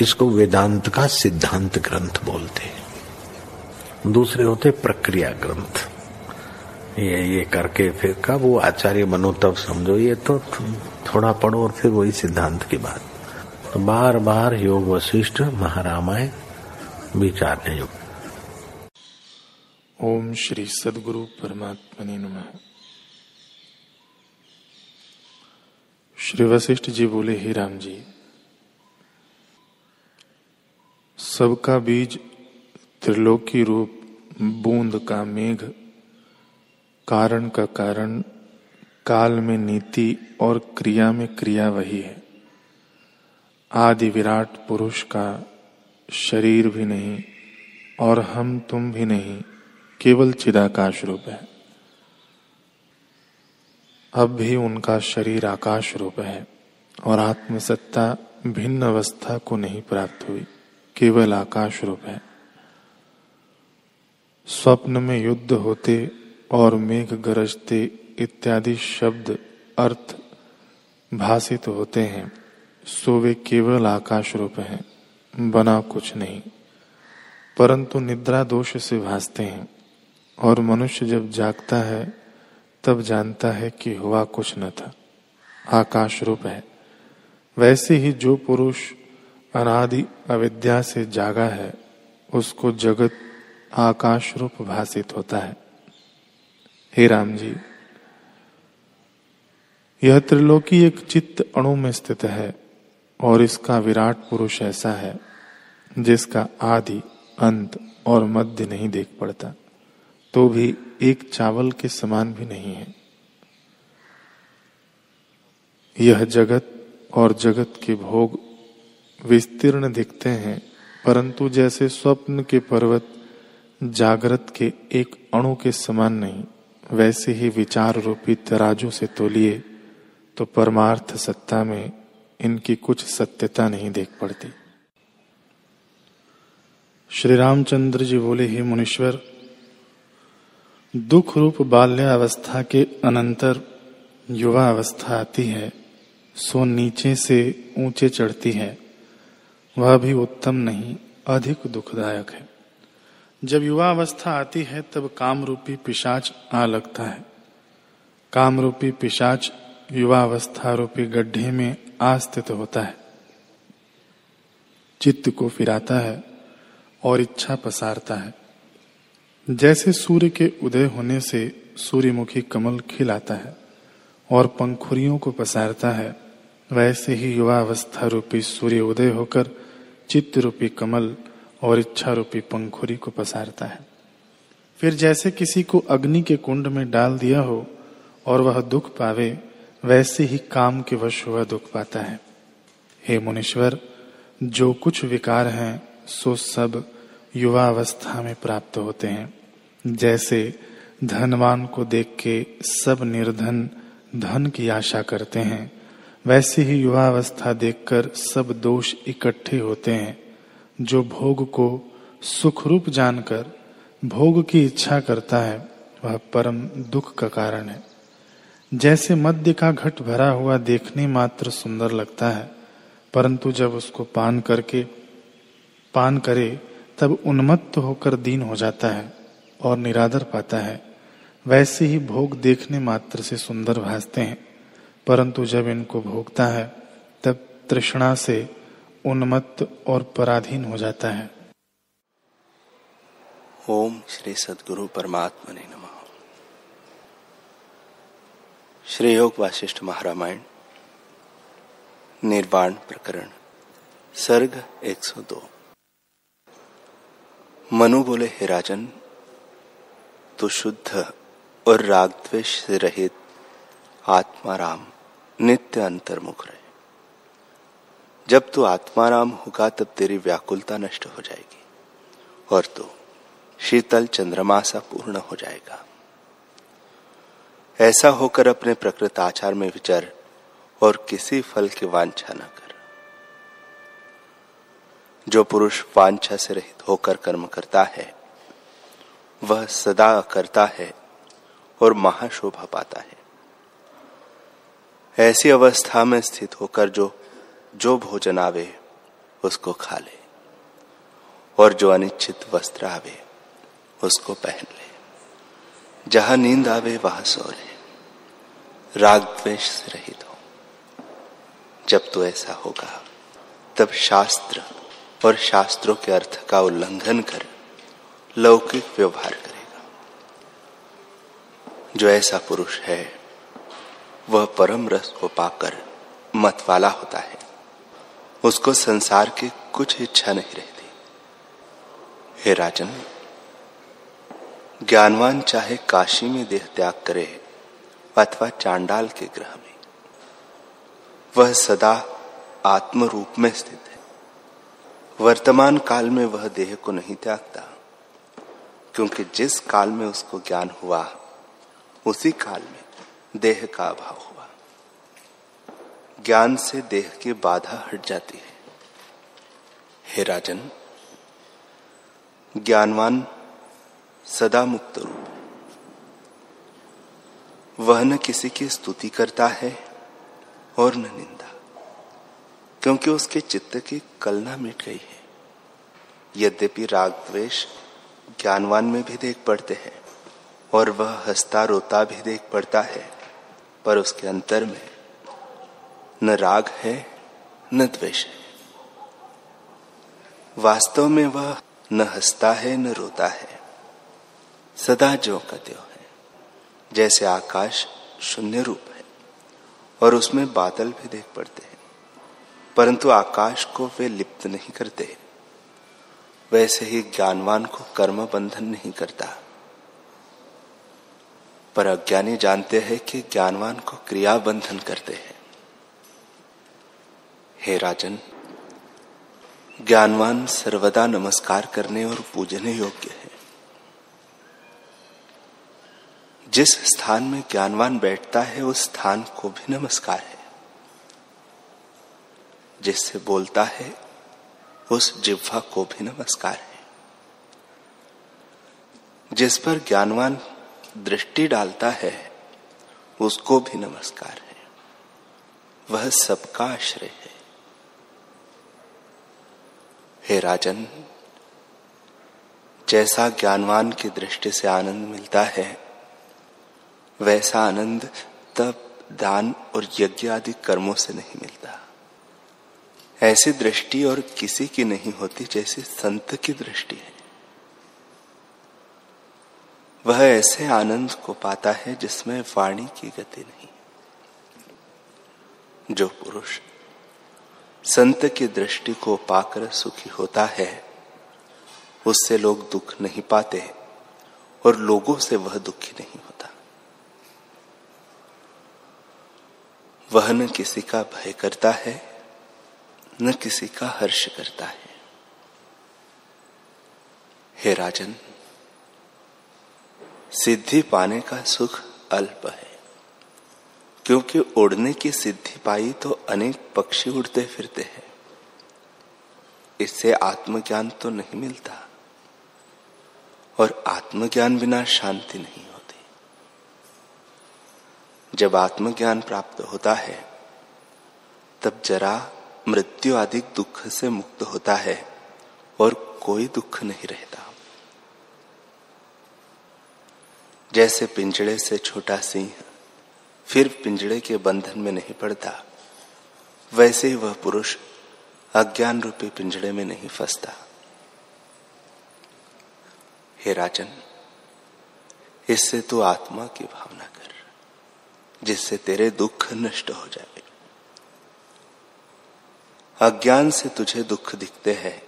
इसको वेदांत का सिद्धांत ग्रंथ बोलते हैं। दूसरे होते प्रक्रिया ग्रंथ। ये ये करके फिर कब वो आचार्य बनो, तब समझो, ये तो थोड़ा पढ़ो और फिर वही सिद्धांत की बात। तो बार बार योग वशिष्ठ महारामायण विचारने योग ओम श्री सदगुरु परमात्मा नम। श्री वशिष्ठ जी बोले, ही राम जी सबका बीज त्रिलोकी रूप, बूंद का मेघ, कारण का कारण, काल में नीति और क्रिया में क्रिया वही है। आदि विराट पुरुष का शरीर भी नहीं और हम तुम भी नहीं, केवल चिदाकाश रूप है। अब भी उनका शरीर आकाश रूप है और आत्मसत्ता भिन्न अवस्था को नहीं प्राप्त हुई। केवल आकाश रूप है। स्वप्न में युद्ध होते और मेघ गरजते इत्यादि शब्द अर्थ भाषित तो होते हैं। सो वे केवल आकाश रूप है, बना कुछ नहीं। परंतु निद्रा दोष से भासते हैं और मनुष्य जब जागता है, तब जानता है कि हुआ कुछ न था। आकाश रूप है। वैसे ही जो पुरुष अनादि अविद्या से जागा है, उसको जगत आकाश रूप भाषित होता है। हे राम जी, यह त्रिलोकी एक चित्त अणु में स्थित है और इसका विराट पुरुष ऐसा है, जिसका आदि, अंत और मध्य नहीं देख पड़ता तो भी एक चावल के समान भी नहीं है। यह जगत और जगत के भोग विस्तीर्ण दिखते हैं, परंतु जैसे स्वप्न के पर्वत जागृत के एक अणु के समान नहीं, वैसे ही विचार रूपी तराजू से तोलिए तो परमार्थ सत्ता में इनकी कुछ सत्यता नहीं देख पड़ती। श्री रामचंद्र जी बोले, ही मुनीश्वर, दुख रूप बाल्य अवस्था के अनंतर युवा अवस्था आती है, सो नीचे से ऊँचे चढ़ती है। वह भी उत्तम नहीं, अधिक दुखदायक है। जब युवा अवस्था आती है, तब काम रूपी पिशाच आ लगता है। काम रूपी पिशाच युवा अवस्था रूपी गड्ढे में आस्थित होता है। चित्त को फिराता है और इच्छा पसारता है। जैसे सूर्य के उदय होने से सूर्यमुखी कमल खिलाता है और पंखुरियों को पसारता है, वैसे ही युवा अवस्था रूपी सूर्य उदय होकर चित्त रूपी कमल और इच्छा रूपी पंखुरी को पसारता है। फिर जैसे किसी को अग्नि के कुंड में डाल दिया हो और वह दुख पावे, वैसे ही काम के वश वह दुख पाता है। हे मुनीश्वर, जो कुछ विकार हैं, सो सब युवा अवस्था में प्राप्त होते हैं। जैसे धनवान को देख के सब निर्धन धन की आशा करते हैं वैसे ही युवा अवस्था देखकर सब दोष इकट्ठे होते हैं। जो भोग को सुख रूप जानकर भोग की इच्छा करता है, वह परम दुख का कारण है। जैसे मध्य का घट भरा हुआ देखने मात्र सुंदर लगता है, परंतु जब उसको पान करके, पान करे, तब उन्मत्त होकर दीन हो जाता है और निरादर पाता है। वैसे ही भोग देखने मात्र से सुंदर भासते हैं। परंतु जब इनको भोगता है, तब तृष्णा से उन्मत्त और पराधीन हो जाता है। ओम श्री सदगुरु परमात्मा ने नम। श्री योग वाशिष्ठ महारामायण, निर्वाण प्रकरण, सर्ग 102 मनु बोले, हे राजन तो शुद्ध और राग द्वेष से रहित आत्माराम नित्य अंतर्मुख रहे। जब तू आत्माराम होगा, तब तेरी व्याकुलता नष्ट हो जाएगी और तो शीतल चंद्रमा सा पूर्ण हो जाएगा। ऐसा होकर अपने प्रकृत आचार में विचर और किसी फल की वांछा न कर। जो पुरुष वांछा से रहित होकर कर्म करता है, वह सदा करता है और महाशोभा पाता है। ऐसी अवस्था में स्थित होकर जो जो भोजन आवे, उसको खा ले। और जो अनिश्चित वस्त्र आवे, उसको पहन ले। जहाँ नींद आवे, वहाँ सो ले। राग द्वेष से रहित हो। जब तो ऐसा होगा, तब शास्त्र और शास्त्रों के अर्थ का उल्लंघन कर लौकिक व्यवहार करेगा। जो ऐसा पुरुष है वह परम रस को पाकर मत वाला होता है। उसको संसार की कुछ इच्छा नहीं रहती। हे राजन, ज्ञानवान चाहे काशी में देह त्याग करे अथवा चांडाल के ग्रह में, वह सदा आत्म रूप में स्थित है। वर्तमान काल में वह देह को नहीं त्यागता, क्योंकि जिस काल में उसको ज्ञान हुआ, उसी काल में देह का अभाव हुआ। ज्ञान से देह की बाधा हट जाती है। हे राजन, ज्ञानवान सदा मुक्त रूप। वह न किसी की स्तुति करता है और न निंदा, क्योंकि उसके चित्त की कलना मिट गई है। यद्यपि राग द्वेष ज्ञानवान में भी देख पड़ते हैं और वह हंसता रोता भी देख पड़ता है पर उसके अंतर में न राग है, न द्वेष है। वास्तव में वह न हंसता है, न रोता है। सदा जो का त्यों है, जैसे आकाश शून्य रूप है, और उसमें बादल भी देख पड़ते हैं। परंतु आकाश को वे लिप्त नहीं करते, वैसे ही ज्ञानवान को कर्म बंधन नहीं करता। पर अज्ञानी जानते हैं कि ज्ञानवान को क्रिया बंधन करते हैं। हे राजन, ज्ञानवान सर्वदा नमस्कार करने और पूजने योग्य है। जिस स्थान में ज्ञानवान बैठता है, उस स्थान को भी नमस्कार है। जिससे बोलता है, उस जिह्वा को भी नमस्कार है। जिस पर ज्ञानवान दृष्टि डालता है, उसको भी नमस्कार है। वह सबका आश्रय है। हे राजन, जैसा ज्ञानवान की दृष्टि से आनंद मिलता है, वैसा आनंद तब दान और यज्ञ आदि कर्मों से नहीं मिलता। ऐसी दृष्टि और किसी की नहीं होती जैसी संत की दृष्टि है। वह ऐसे आनंद को पाता है जिसमें वाणी की गति नहीं। जो पुरुष संत की दृष्टि को पाकर सुखी होता है, उससे लोग दुख नहीं पाते और लोगों से वह दुखी नहीं होता। वह न किसी का भय करता है, न किसी का हर्ष करता है। हे राजन सिद्धि पाने का सुख अल्प है। क्योंकि उड़ने की सिद्धि पाई तो अनेक पक्षी उड़ते फिरते हैं। इससे आत्मज्ञान तो नहीं मिलता और आत्मज्ञान बिना शांति नहीं होती। जब आत्मज्ञान प्राप्त होता है, तब जरा मृत्यु आदि दुख से मुक्त होता है और कोई दुख नहीं रहता। जैसे पिंजड़े से छोटा सिंह फिर पिंजड़े के बंधन में नहीं पड़ता, वैसे ही वह पुरुष अज्ञान रूपी पिंजड़े में नहीं फंसता। हे राजन, इससे तू आत्मा की भावना कर, जिससे तेरे दुख नष्ट हो जाए। अज्ञान से तुझे दुख दिखते हैं,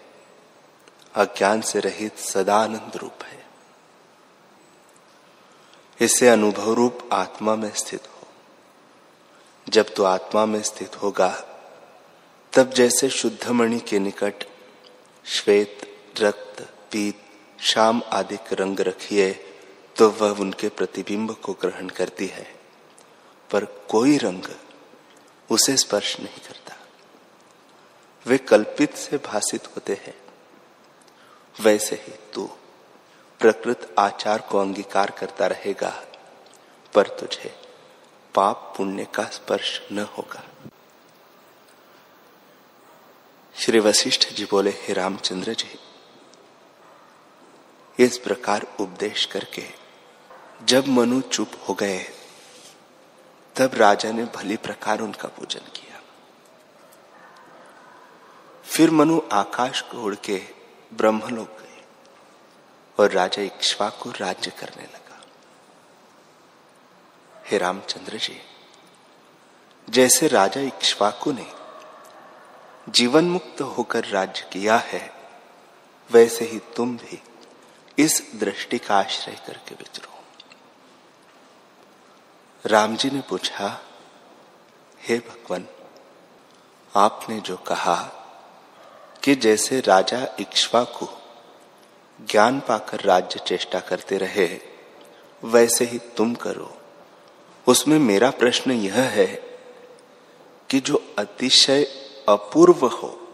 अज्ञान से रहित सदानंद रूप है। इसे अनुभव रूप आत्मा में स्थित हो। जब तू आत्मा में स्थित होगा, तब जैसे शुद्ध मणि के निकट श्वेत, रक्त, पीत, शाम आदि रंग रखिए तो वह उनके प्रतिबिंब को ग्रहण करती है। पर कोई रंग उसे स्पर्श नहीं करता। वे कल्पित से भाषित होते हैं। वैसे ही तू प्रकृत आचार को अंगीकार करता रहेगा, पर तुझे पाप पुण्य का स्पर्श न होगा। श्री वशिष्ठ जी बोले, हे रामचंद्र जी, इस प्रकार उपदेश करके जब मनु चुप हो गए, तब राजा ने भली प्रकार उनका पूजन किया। फिर मनु आकाश को उड़ के ब्रह्मलोक और राजा इक्ष्वा को राज्य करने लगा। हे रामचंद्र जी, जैसे राजा इक्ष्वाकु ने जीवन मुक्त होकर राज्य किया है, वैसे ही तुम भी इस दृष्टि का आश्रय करके विचरो राम जी ने पूछा, हे भगवान, आपने जो कहा कि जैसे राजा इक्ष्वा को ज्ञान पाकर राज्य चेष्टा करते रहे, वैसे ही तुम करो। उसमें मेरा प्रश्न यह है कि जो अतिशय अपूर्व हो,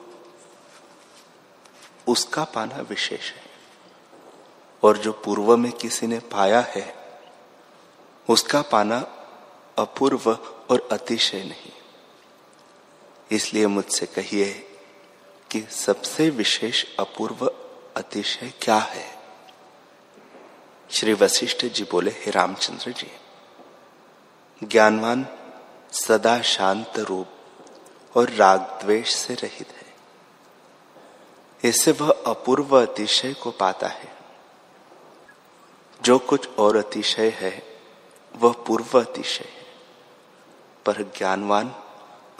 उसका पाना विशेष है। और जो पूर्व में किसी ने पाया है, उसका पाना अपूर्व और अतिशय नहीं। इसलिए मुझसे कहिए कि सबसे विशेष अपूर्व अतिशय क्या है? श्री वशिष्ठ जी बोले, हे रामचंद्र जी, ज्ञानवान सदा शांत रूप और राग द्वेष से रहित है। इससे वह अपूर्व अतिशय को पाता है। जो कुछ और अतिशय है, वह पूर्व अतिशय है, पर ज्ञानवान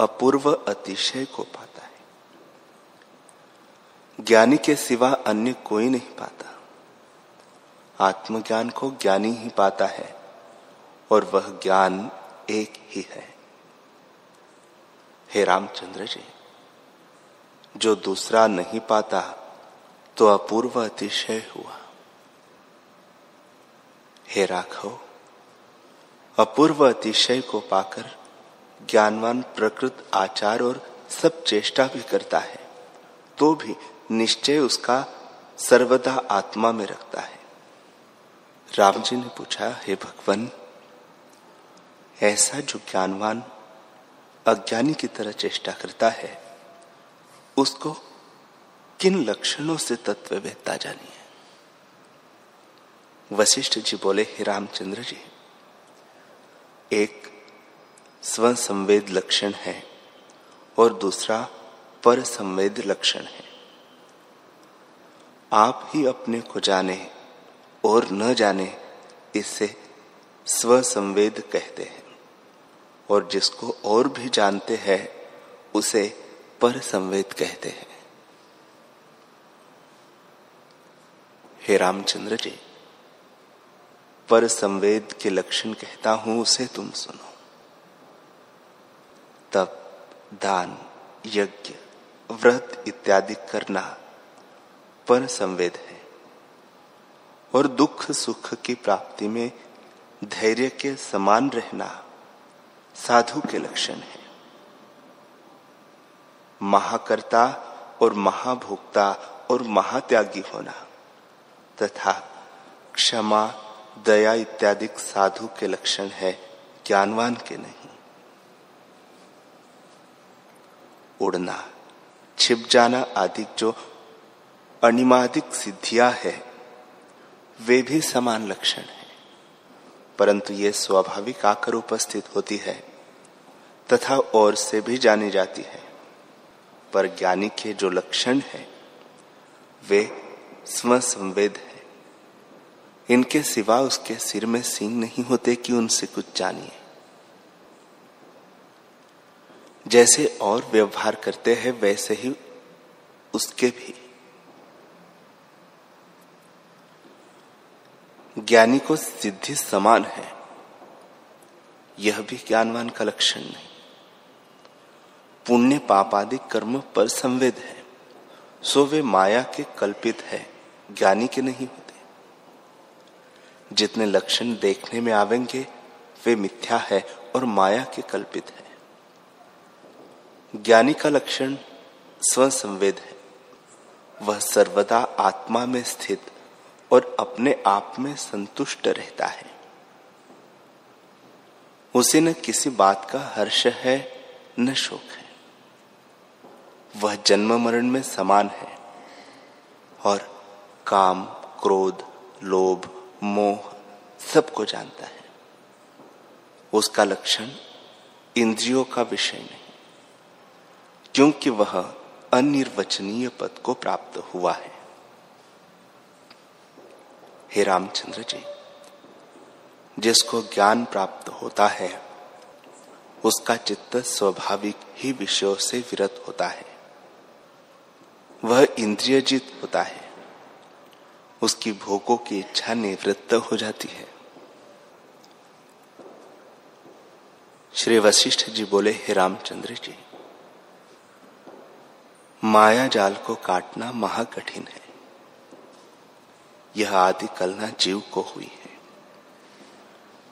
अपूर्व अतिशय को पाता ज्ञानी के सिवा अन्य कोई नहीं पाता। आत्मज्ञान को ज्ञानी ही पाता है, और वह ज्ञान एक ही है। हे रामचंद्र जी, जो दूसरा नहीं पाता तो अपूर्व अतिशय हुआ। हे राघव, अपूर्व अतिशय को पाकर ज्ञानवान प्रकृत आचार और सब चेष्टा भी करता है तो भी निश्चय उसका सर्वदा आत्मा में रखता है। राम जी ने पूछा, हे भगवान, ऐसा जो ज्ञानवान, अज्ञानी की तरह चेष्टा करता है, उसको किन लक्षणों से तत्व वेदता जानी है? वशिष्ठ जी बोले, हे रामचंद्र जी, एक स्वसंवेद लक्षण है और दूसरा पर संवेद लक्षण है। आप ही अपने को जाने और न जाने इससे स्वसंवेद कहते हैं। और जिसको और भी जानते हैं, उसे पर संवेद कहते हैं। हे रामचंद्र जी पर संवेद के लक्षण कहता हूँ, उसे तुम सुनो। तप, दान, यज्ञ, व्रत इत्यादि करना पर संवेद है और दुख सुख की प्राप्ति में धैर्य के समान रहना साधु के लक्षण है। महाकर्ता और महाभोक्ता और महात्यागी होना तथा क्षमा, दया इत्यादि साधु के लक्षण है, ज्ञानवान के नहीं। उड़ना, छिप जाना आदि जो अनिमादिक सिद्धियाँ है। वे भी समान लक्षण है। परंतु ये स्वाभाविक आकर उपस्थित होती है, तथा और से भी जानी जाती है। पर ज्ञानी के जो लक्षण है, वे स्व संवेद है। इनके सिवा उसके सिर में सींग नहीं होते कि उनसे कुछ जानिए। जैसे और व्यवहार करते हैं, वैसे ही उसके भी। ज्ञानी को सिद्धि समान है। यह भी ज्ञानवान का लक्षण नहीं। पुण्य पापादि कर्म पर संवेद है। सो वे माया के कल्पित है, ज्ञानी के नहीं होते। जितने लक्षण देखने में आवेंगे, वे मिथ्या है और माया के कल्पित है। ज्ञानी का लक्षण स्वसंवेद है। वह सर्वदा आत्मा में स्थित और अपने आप में संतुष्ट रहता है। उसे न किसी बात का हर्ष है, न शोक है। वह जन्म मरण में समान है और काम, क्रोध, लोभ, मोह सबको जानता है। उसका लक्षण इंद्रियों का विषय नहीं, क्योंकि वह अनिर्वचनीय पद को प्राप्त हुआ है। हे रामचंद्र जी, जिसको ज्ञान प्राप्त होता है, उसका चित्त स्वाभाविक ही विषयों से विरत होता है। वह इंद्रियजित होता है। उसकी भोगों की इच्छा निवृत्त हो जाती है। श्री वशिष्ठ जी बोले, हे रामचंद्र जी माया जाल को काटना महाकठिन है। यह आदि कलना जीव को हुई है।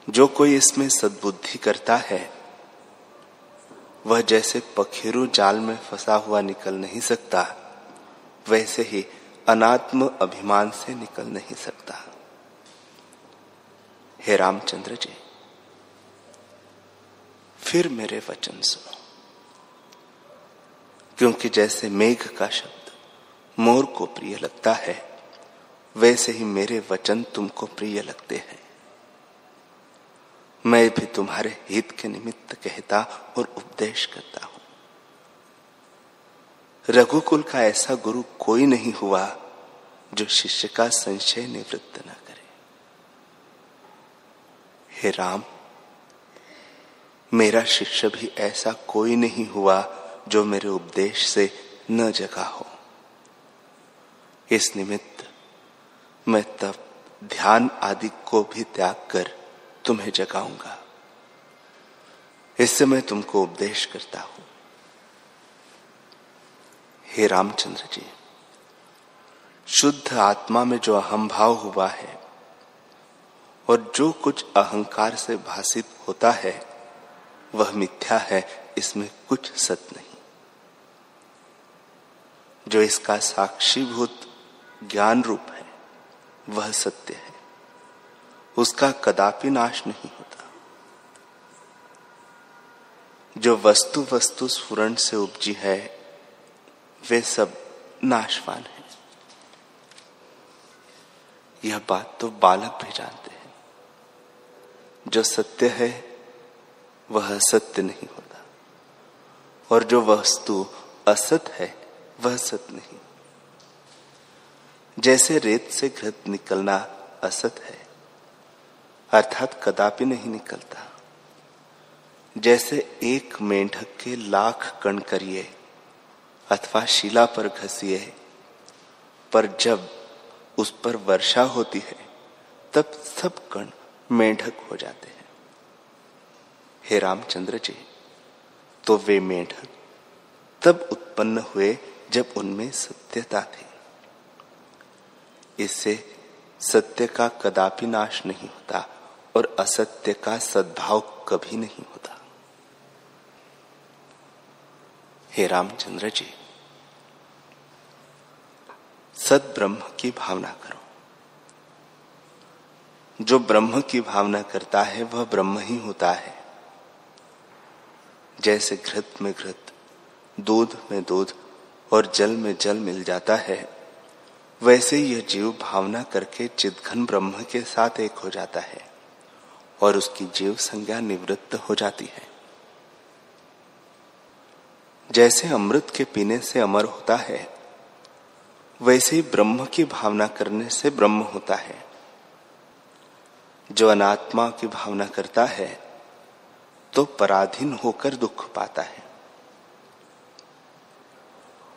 जो कोई इसमें सद्बुद्धि करता है, वह जैसे पखेरु जाल में फंसा हुआ निकल नहीं सकता, वैसे ही अनात्म अभिमान से निकल नहीं सकता। हे रामचंद्र जी, फिर मेरे वचन सुनो। क्योंकि जैसे मेघ का शब्द मोर को प्रिय लगता है वैसे ही मेरे वचन तुमको प्रिय लगते हैं। मैं भी तुम्हारे हित के निमित्त कहता और उपदेश करता हूँ। रघुकुल का ऐसा गुरु कोई नहीं हुआ जो शिष्य का संशय निवृत्त न करे। हे राम, मेरा शिष्य भी ऐसा कोई नहीं हुआ जो मेरे उपदेश से न जगा हो। इस निमित्त मैं तब ध्यान आदि को भी त्याग कर तुम्हें जगाऊँगा। इससे मैं तुमको उपदेश करता हूँ। हे रामचंद्र जी, शुद्ध आत्मा में जो अहम भाव हुआ है और जो कुछ अहंकार से भाषित होता है, वह मिथ्या है, इसमें कुछ सत नहीं। जो इसका साक्षीभूत ज्ञान रूप है वह सत्य है। उसका कदापि नाश नहीं होता। जो वस्तु वस्तु स्फुरण से उपजी है, वे सब नाशवान है। यह बात तो बालक भी जानते हैं। जो सत्य है, वह सत्य नहीं होता। और जो वस्तु असत है, वह सत्य नहीं जैसे रेत से घृत निकलना असत है, अर्थात कदापि नहीं निकलता। जैसे एक मेंढक के लाख कण करिए अथवा शिला पर घसीए, पर जब उस पर वर्षा होती है, तब सब कण मेंढक हो जाते हैं। हे रामचंद्र जी तो वे मेंढक तब उत्पन्न हुए जब उनमें सत्यता थी। इससे सत्य का कदापि नाश नहीं होता और असत्य का सद्भाव कभी नहीं होता। हे रामचंद्र जी सद ब्रह्म की भावना करो। जो ब्रह्म की भावना करता है, वह ब्रह्म ही होता है। जैसे घृत में घृत, दूध में दूध और जल में जल मिल जाता है वैसे यह जीव भावना करके चिदघन ब्रह्म के साथ एक हो जाता है और उसकी जीव संज्ञा निवृत्त हो जाती है। जैसे अमृत के पीने से अमर होता है, वैसे ही ब्रह्म की भावना करने से ब्रह्म होता है। जो अनात्मा की भावना करता है तो पराधीन होकर दुख पाता है।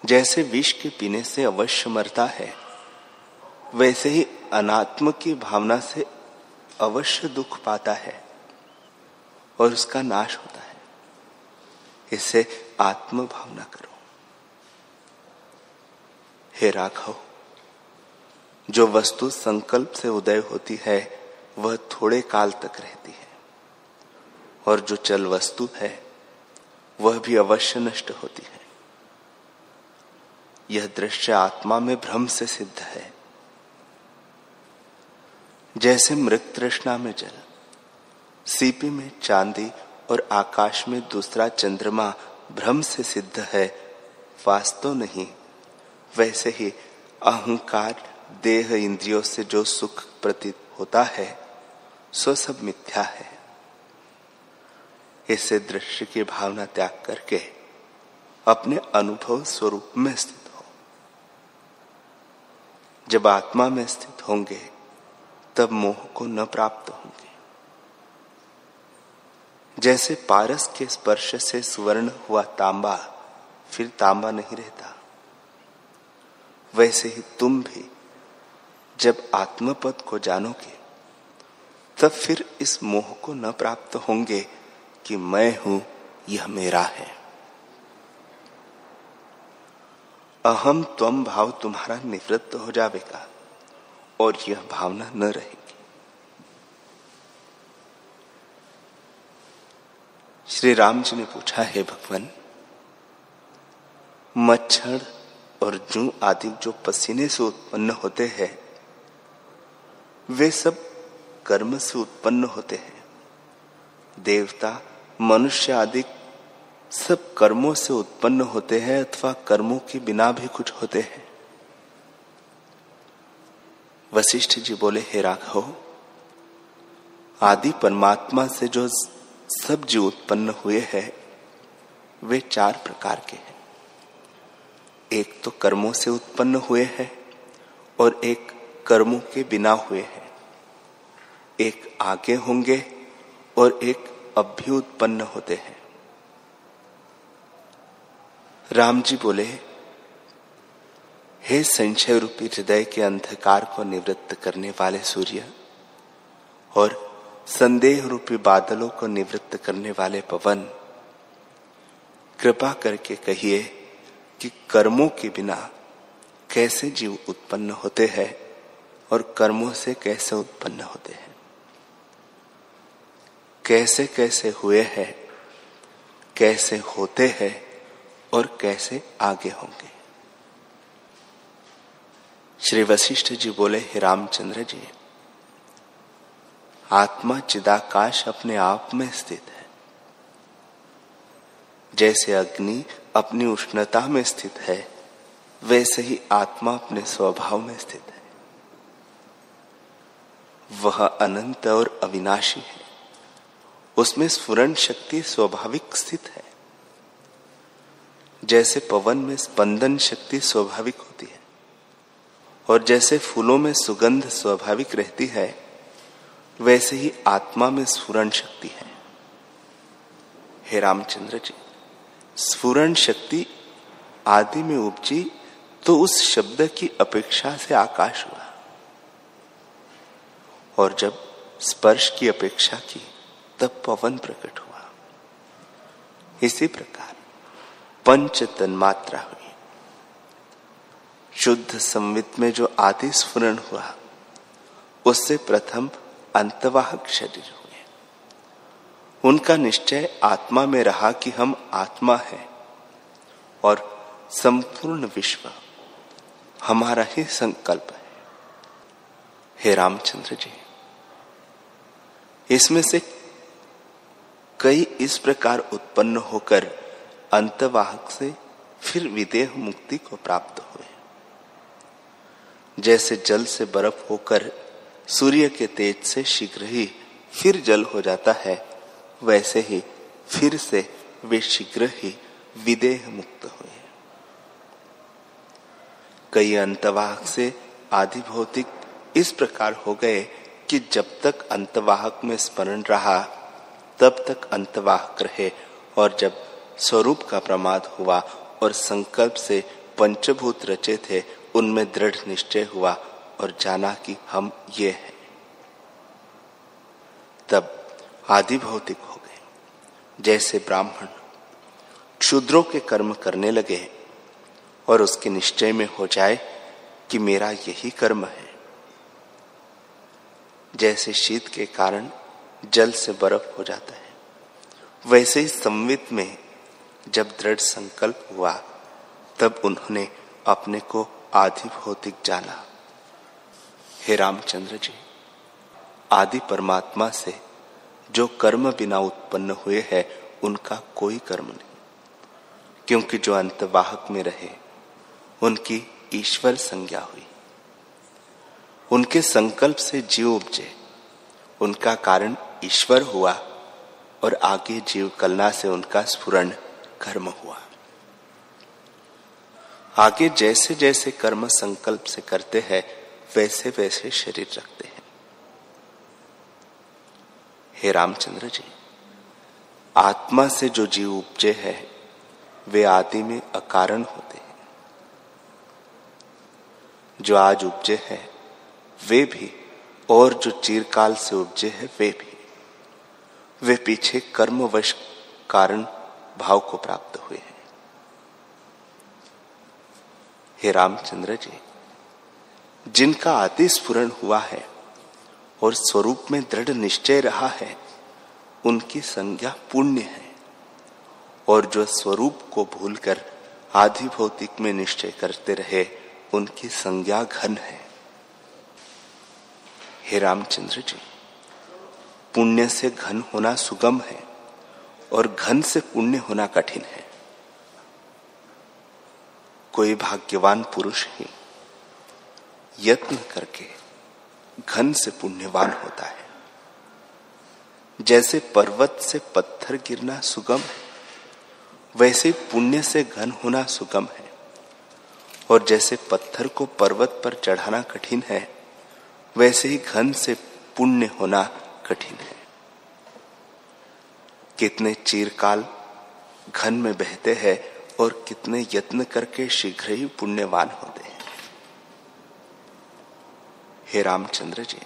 जैसे विष के पीने से अवश्य मरता है वैसे ही अनात्म की भावना से अवश्य दुख पाता है और उसका नाश होता है। इसे आत्म भावना करो। हे राघव, जो वस्तु संकल्प से उदय होती है, वह थोड़े काल तक रहती है। और जो चल वस्तु है, वह भी अवश्य नष्ट होती है। यह दृश्य आत्मा में भ्रम से सिद्ध है। जैसे मृत तृष्णा में जल, सीपी में चांदी और आकाश में दूसरा चंद्रमा भ्रम से सिद्ध है, वास्तव नहीं। वैसे ही अहंकार देह इंद्रियों से जो सुख प्रतीत होता है, सो सब मिथ्या है। इसे दृश्य की भावना त्याग करके अपने अनुभव स्वरूप में स्थित हो। जब आत्मा में स्थित होंगे तब मोह को न प्राप्त होंगे। जैसे पारस के स्पर्श से सुवर्ण हुआ तांबा, फिर तांबा नहीं रहता। वैसे ही तुम भी जब आत्मपद को जानोगे, तब फिर इस मोह को न प्राप्त होंगे कि मैं हूँ, यह मेरा है। अहम त्वम भाव तुम्हारा निवृत्त हो जाएगा और यह भावना न रहेगी। श्री राम जी ने पूछा, है भगवान, मच्छर और जू आदि जो पसीने से उत्पन्न होते हैं, वे सब कर्म से उत्पन्न होते हैं। देवता, मनुष्य आदि सब कर्मों से उत्पन्न होते हैं अथवा कर्मों के बिना भी कुछ होते हैं। वशिष्ठ जी बोले, हे राघव, आदि परमात्मा से जो सब जीव उत्पन्न हुए हैं, वे चार प्रकार के हैं। एक तो कर्मों से उत्पन्न हुए हैं और एक कर्मों के बिना हुए हैं। एक आगे होंगे और एक अब भी उत्पन्न होते हैं। राम जी बोले हे संशय रूपी हृदय के अंधकार को निवृत्त करने वाले सूर्य और संदेह रूपी बादलों को निवृत्त करने वाले पवन, कृपा करके कहिए कि कर्मों के बिना कैसे जीव उत्पन्न होते हैं और कर्मों से कैसे उत्पन्न होते हैं? कैसे कैसे हुए हैं, कैसे होते हैं और कैसे आगे होंगे? श्री वशिष्ठ जी बोले, हे रामचंद्र जी, आत्मा चिदाकाश अपने आप में स्थित है। जैसे अग्नि अपनी उष्णता में स्थित है, वैसे ही आत्मा अपने स्वभाव में स्थित है। वह अनंत और अविनाशी है। उसमें स्फुरन शक्ति स्वाभाविक स्थित है। जैसे पवन में स्पंदन शक्ति स्वाभाविक होती है। और जैसे फूलों में सुगंध स्वाभाविक रहती है, वैसे ही आत्मा में स्फुरन शक्ति है। हे रामचंद्र जी स्फुरन शक्ति आदि में उपजी तो उस शब्द की अपेक्षा से आकाश हुआ। और जब स्पर्श की अपेक्षा की, तब पवन प्रकट हुआ। इसी प्रकार पंच तन्मात्रा हुई। शुद्ध संवित में जो आदि स्फुरन हुआ, उससे प्रथम अंतवाहक शरीर हुए। उनका निश्चय आत्मा में रहा कि हम आत्मा है और संपूर्ण विश्व हमारा ही संकल्प है। हे रामचंद्र जी, इसमें से कई इस प्रकार उत्पन्न होकर अंतवाहक से फिर विदेह मुक्ति को प्राप्त हुए। जैसे जल से बर्फ़ होकर सूर्य के तेज से शीघ्र ही फिर जल हो जाता है, वैसे ही फिर से वे शीघ्र ही विदेह मुक्त हुए कई अंतवाहक से आदि भौतिक इस प्रकार हो गए कि जब तक अंतवाहक में स्मरण रहा, तब तक अंतवाहक रहे और जब स्वरूप का प्रमाद हुआ और संकल्प से पंचभूत रचे थे उनमें दृढ़ निश्चय हुआ और जाना कि हम ये हैं। तब आदि भौतिक हो गए। जैसे ब्राह्मण क्षुद्रों के कर्म करने लगे और उसके निश्चय में हो जाए कि मेरा यही कर्म है। जैसे शीत के कारण जल से बर्फ़ हो जाता है, वैसे ही संवित में जब दृढ़ संकल्प हुआ, तब उन्होंने अपने को आदि भौतिक जाना हे रामचंद्र जी, आदि परमात्मा से जो कर्म बिना उत्पन्न हुए हैं, उनका कोई कर्म नहीं। क्योंकि जो अंतवाहक में रहे, उनकी ईश्वर संज्ञा हुई। उनके संकल्प से जीव उपजे, उनका कारण ईश्वर हुआ और आगे जीव कलना से उनका स्फुरण कर्म हुआ। आगे जैसे जैसे कर्म संकल्प से करते हैं, वैसे वैसे शरीर रखते हैं। हे रामचंद्र जी, आत्मा से जो जीव उपजे है, वे आदि में अकारण होते हैं। जो आज उपजे हैं, वे भी, और जो चीरकाल से उपजे हैं, वे भी। वे पीछे कर्मवश कारण भाव को प्राप्त हुए हैं रामचंद्र जी, जिनका आदि स्फुरण हुआ है और स्वरूप में दृढ़ निश्चय रहा है, उनकी संज्ञा पुण्य है और जो स्वरूप को भूलकर आधि भौतिक में निश्चय करते रहे, उनकी संज्ञा घन है। हे रामचंद्र जी, पुण्य से घन होना सुगम है और घन से पुण्य होना कठिन है। कोई भाग्यवान पुरुष ही यत्न करके घन से पुण्यवान होता है। जैसे पर्वत से पत्थर गिरना सुगम है, वैसे पुण्य से घन होना सुगम है। और जैसे पत्थर को पर्वत पर चढ़ाना कठिन है, वैसे ही घन से पुण्य होना कठिन है। कितने चीरकाल घन में बहते हैं और कितने यत्न करके शीघ्र ही पुण्यवान होते हैं। हे रामचंद्र जी,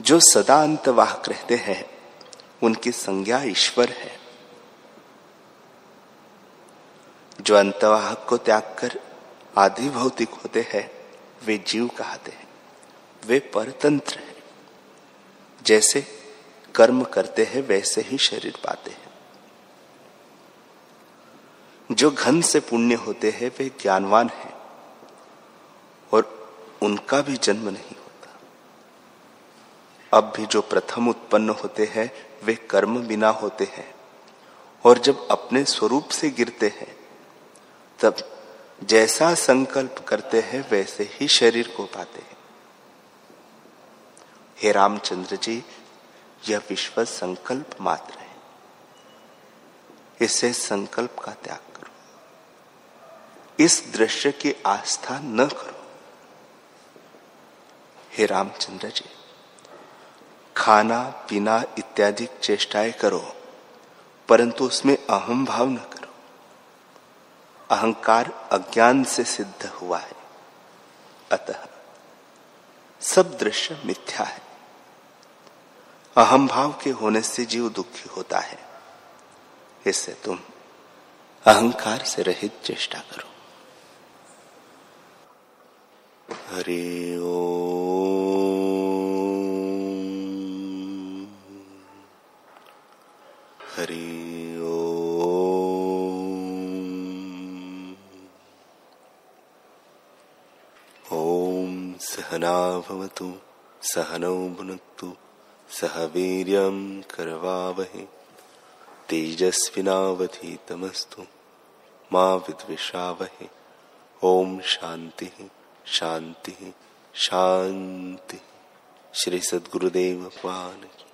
जो सदा अंतवाहक रहते हैं, उनकी संज्ञा ईश्वर है। जो अंतवाहक को त्याग कर आधि भौतिक होते हैं, वे जीव कहते हैं, वे परतंत्र हैं। जैसे कर्म करते हैं, वैसे ही शरीर पाते हैं। जो घन से पुण्य होते हैं, वे ज्ञानवान हैं और उनका भी जन्म नहीं होता। अब भी जो प्रथम उत्पन्न होते हैं, वे कर्म बिना होते हैं और जब अपने स्वरूप से गिरते हैं, तब जैसा संकल्प करते हैं, वैसे ही शरीर को पाते हैं। हे रामचंद्र जी, यह विश्व संकल्प मात्र है। इसे संकल्प का त्याग इस दृश्य की आस्था न करो। हे रामचंद्र जी, खाना, पीना इत्यादि चेष्टाएँ करो, परंतु उसमें अहम भाव न करो। अहंकार अज्ञान से सिद्ध हुआ है। अतः सब दृश्य मिथ्या है। अहम भाव के होने से जीव दुखी होता है। इससे तुम अहंकार से रहित चेष्टा करो। हरि ओ हरि ओम। सहनाभवतु सहनौ भुनक्तु, सह वीर्यं करवावहे। तेजस्विनावधीतमस्तु, मा विद्विषावहे। ओम शांति शांति शांति। श्री सद्गुरुदेव भगवान की।